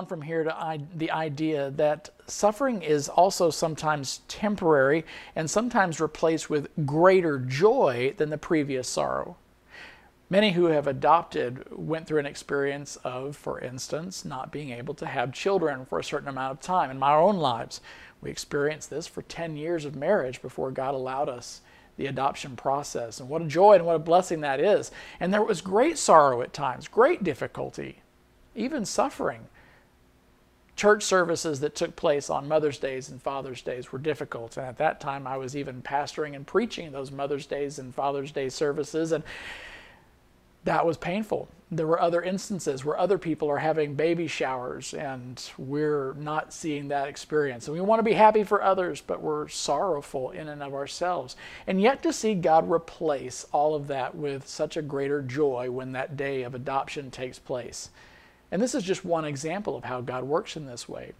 on from here to I- the idea that suffering is also sometimes temporary and sometimes replaced with greater joy than the previous sorrow. Many who have adopted went through an experience of, for instance, not being able to have children for a certain amount of time. In my own lives, we experienced this for 10 years of marriage before God allowed us the adoption process. And what a joy and what a blessing that is. And there was great sorrow at times, great difficulty, even suffering. Church services that took place on Mother's Days and Father's Days were difficult. And at that time, I was even pastoring and preaching those Mother's Days and Father's Day services. And that was painful. There were other instances where other people are having baby showers and we're not seeing that experience. And we want to be happy for others, but we're sorrowful in and of ourselves. And yet to see God replace all of that with such a greater joy when that day of adoption takes place. And this is just one example of how God works in this way.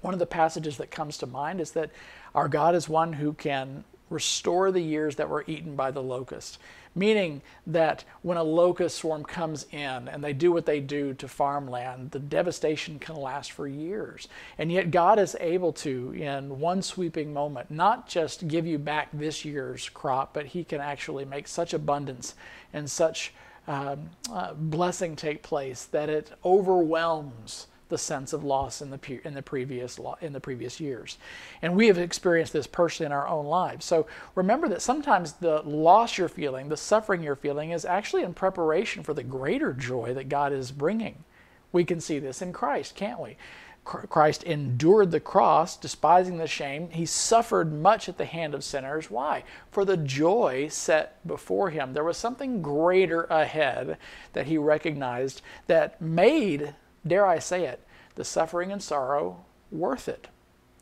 One of the passages that comes to mind is that our God is one who can restore the years that were eaten by the locust meaning that when a locust swarm comes in and they do what they do to farmland, the devastation can last for years. And yet, God is able to, in one sweeping moment, not just give you back this year's crop, but He can actually make such abundance and such um, uh, blessing take place that it overwhelms the sense of loss in the in the previous in the previous years, and we have experienced this personally in our own lives. So remember that sometimes the loss you're feeling, the suffering you're feeling, is actually in preparation for the greater joy that God is bringing. We can see this in Christ, can't we? Christ endured the cross, despising the shame. He suffered much at the hand of sinners. Why? For the joy set before him. There was something greater ahead that he recognized that made dare I say it, the suffering and sorrow worth it.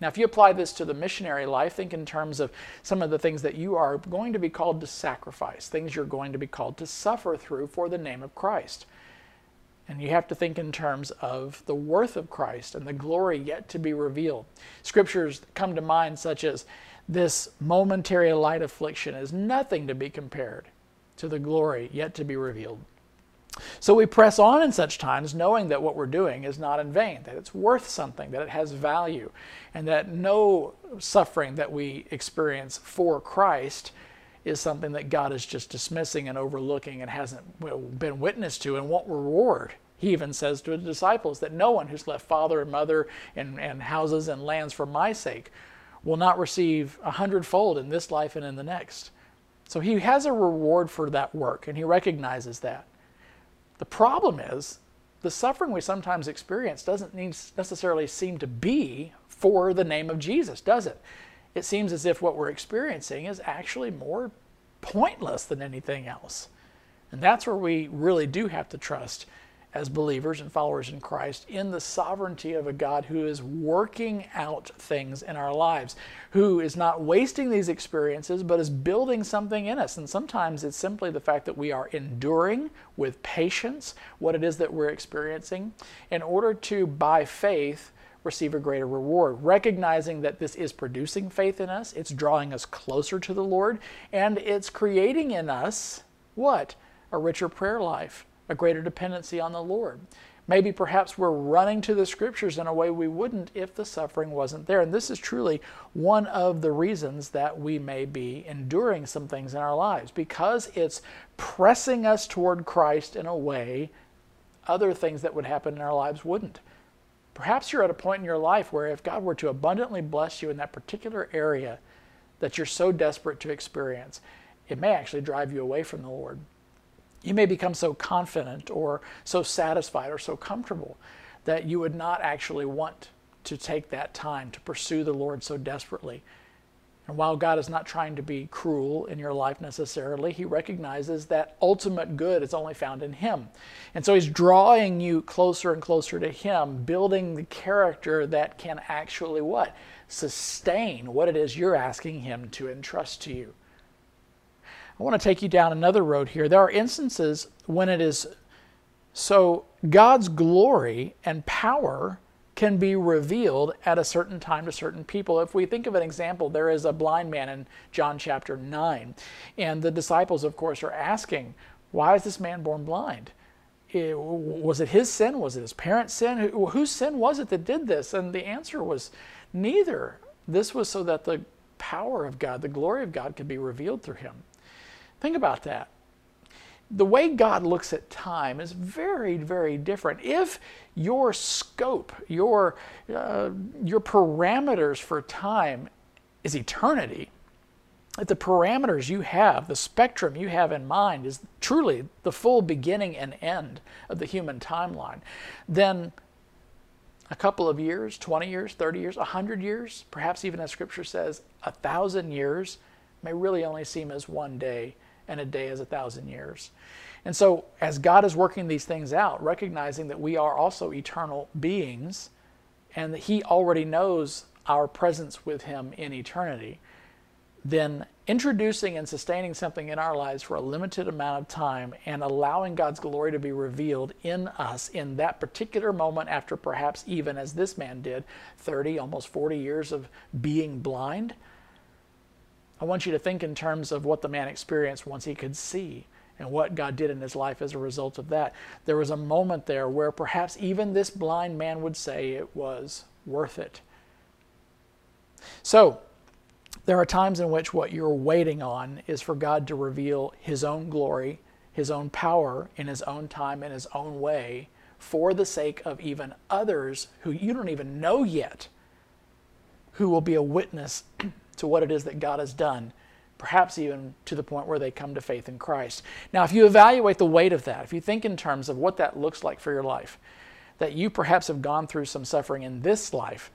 Now, if you apply this to the missionary life, think in terms of some of the things that you are going to be called to sacrifice, things you're going to be called to suffer through for the name of Christ. And you have to think in terms of the worth of Christ and the glory yet to be revealed. Scriptures come to mind, such as this momentary light affliction is nothing to be compared to the glory yet to be revealed. So we press on in such times knowing that what we're doing is not in vain, that it's worth something, that it has value, and that no suffering that we experience for Christ is something that God is just dismissing and overlooking and hasn't been witness to and won't reward. He even says to the disciples that no one who's left father and mother and, and houses and lands for my sake will not receive a hundredfold in this life and in the next. So he has a reward for that work, and he recognizes that. The problem is the suffering we sometimes experience doesn't necessarily seem to be for the name of Jesus, does it? It seems as if what we're experiencing is actually more pointless than anything else. And that's where we really do have to trust as believers and followers in Christ in the sovereignty of a God who is working out things in our lives, who is not wasting these experiences, but is building something in us. And sometimes it's simply the fact that we are enduring with patience what it is that we're experiencing in order to, by faith, receive a greater reward, recognizing that this is producing faith in us, it's drawing us closer to the Lord, and it's creating in us what? A richer prayer life a greater dependency on the Lord. Maybe perhaps we're running to the scriptures in a way we wouldn't if the suffering wasn't there. And this is truly one of the reasons that we may be enduring some things in our lives because it's pressing us toward Christ in a way other things that would happen in our lives wouldn't. Perhaps you're at a point in your life where if God were to abundantly bless you in that particular area that you're so desperate to experience, it may actually drive you away from the Lord you may become so confident or so satisfied or so comfortable that you would not actually want to take that time to pursue the Lord so desperately. And while God is not trying to be cruel in your life necessarily, He recognizes that ultimate good is only found in Him. And so He's drawing you closer and closer to Him, building the character that can actually what? Sustain what it is you're asking Him to entrust to you. I want to take you down another road here. There are instances when it is so God's glory and power can be revealed at a certain time to certain people. If we think of an example, there is a blind man in John chapter 9, and the disciples, of course, are asking, Why is this man born blind? it, was it his sin? Was it his parents' sin? Who, whose sin was it that did this? And the answer was neither. This was so that the power of God, the glory of God, could be revealed through him. Think about that. The way God looks at time is very, very different. If your scope, your, uh, your parameters for time is eternity, if the parameters you have, the spectrum you have in mind is truly the full beginning and end of the human timeline, then a couple of years, 20 years, 30 years, 100 years, perhaps even as scripture says, a thousand years may really only seem as one day, and a day as a thousand years. And so, as God is working these things out, recognizing that we are also eternal beings and that He already knows our presence with Him in eternity, then introducing and sustaining something in our lives for a limited amount of time and allowing God's glory to be revealed in us in that particular moment after perhaps even as this man did 30 almost 40 years of being blind I want you to think in terms of what the man experienced once he could see and what God did in his life as a result of that. There was a moment there where perhaps even this blind man would say it was worth it. So, there are times in which what you're waiting on is for God to reveal His own glory, His own power, in His own time, in His own way, for the sake of even others who you don't even know yet, who will be a witness to what it is that God has done, perhaps even to the point where they come to faith in Christ. Now, if you evaluate the weight of that, if you think in terms of what that looks like for your life, that you perhaps have gone through some suffering in this life,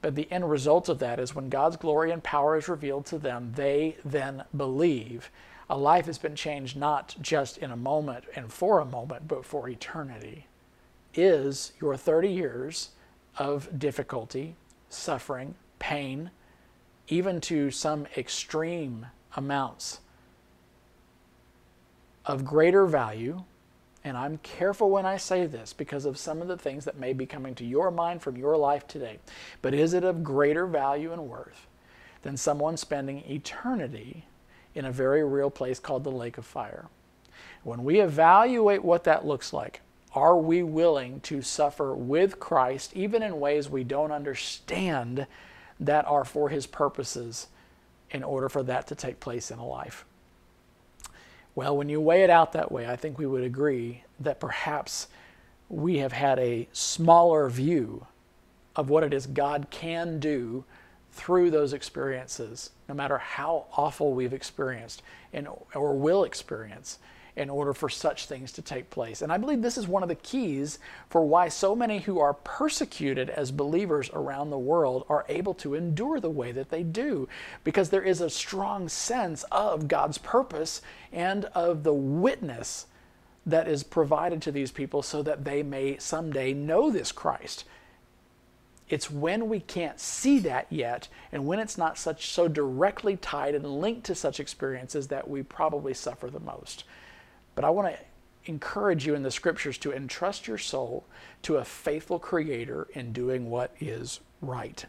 but the end result of that is when God's glory and power is revealed to them, they then believe. A life has been changed not just in a moment and for a moment, but for eternity. Is your 30 years of difficulty, suffering, pain, even to some extreme amounts of greater value. And I'm careful when I say this because of some of the things that may be coming to your mind from your life today. But is it of greater value and worth than someone spending eternity in a very real place called the lake of fire? When we evaluate what that looks like, are we willing to suffer with Christ even in ways we don't understand that are for his purposes in order for that to take place in a life. Well, when you weigh it out that way, I think we would agree that perhaps we have had a smaller view of what it is God can do through those experiences, no matter how awful we've experienced and, or will experience in order for such things to take place. And I believe this is one of the keys for why so many who are persecuted as believers around the world are able to endure the way that they do, because there is a strong sense of God's purpose and of the witness that is provided to these people so that they may someday know this Christ. It's when we can't see that yet and when it's not such so directly tied and linked to such experiences that we probably suffer the most. But I want to encourage you in the scriptures to entrust your soul to a faithful creator in doing what is right.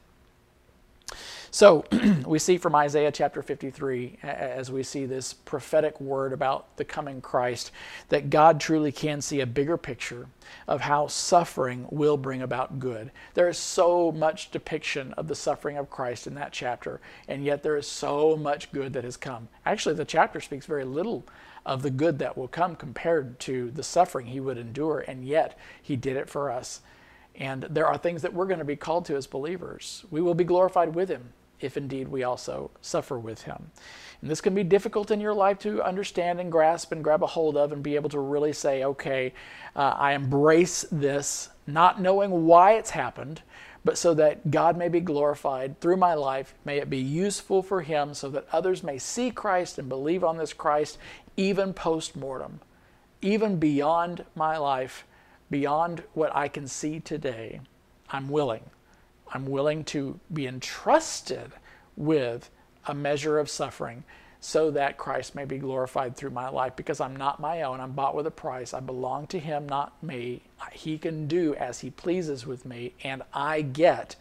So we see from Isaiah chapter 53, as we see this prophetic word about the coming Christ, that God truly can see a bigger picture of how suffering will bring about good. There is so much depiction of the suffering of Christ in that chapter, and yet there is so much good that has come. Actually, the chapter speaks very little of the good that will come compared to the suffering he would endure, and yet he did it for us. And there are things that we're going to be called to as believers. We will be glorified with him if indeed we also suffer with him. And this can be difficult in your life to understand and grasp and grab a hold of and be able to really say, okay, uh, I embrace this, not knowing why it's happened, but so that God may be glorified through my life. May it be useful for Him so that others may see Christ and believe on this Christ even post mortem, even beyond my life, beyond what I can see today. I'm willing. I'm willing to be entrusted with a measure of suffering so that Christ may be glorified through my life because I'm not my own. I'm bought with a price. I belong to Him, not me. He can do as He pleases with me, and I get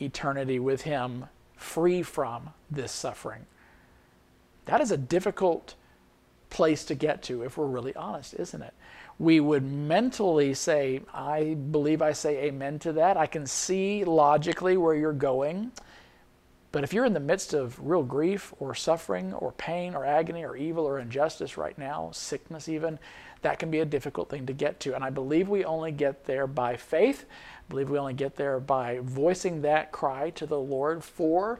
eternity with Him free from this suffering. That is a difficult place to get to if we're really honest, isn't it? We would mentally say, I believe I say amen to that. I can see logically where you're going. But if you're in the midst of real grief or suffering or pain or agony or evil or injustice right now, sickness even, that can be a difficult thing to get to. And I believe we only get there by faith. I believe we only get there by voicing that cry to the Lord for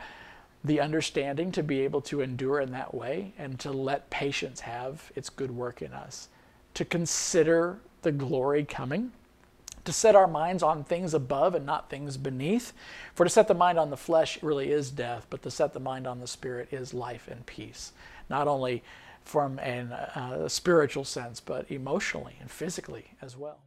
the understanding to be able to endure in that way and to let patience have its good work in us, to consider the glory coming, to set our minds on things above and not things beneath. For to set the mind on the flesh really is death, but to set the mind on the spirit is life and peace. Not only from a uh, spiritual sense, but emotionally and physically as well.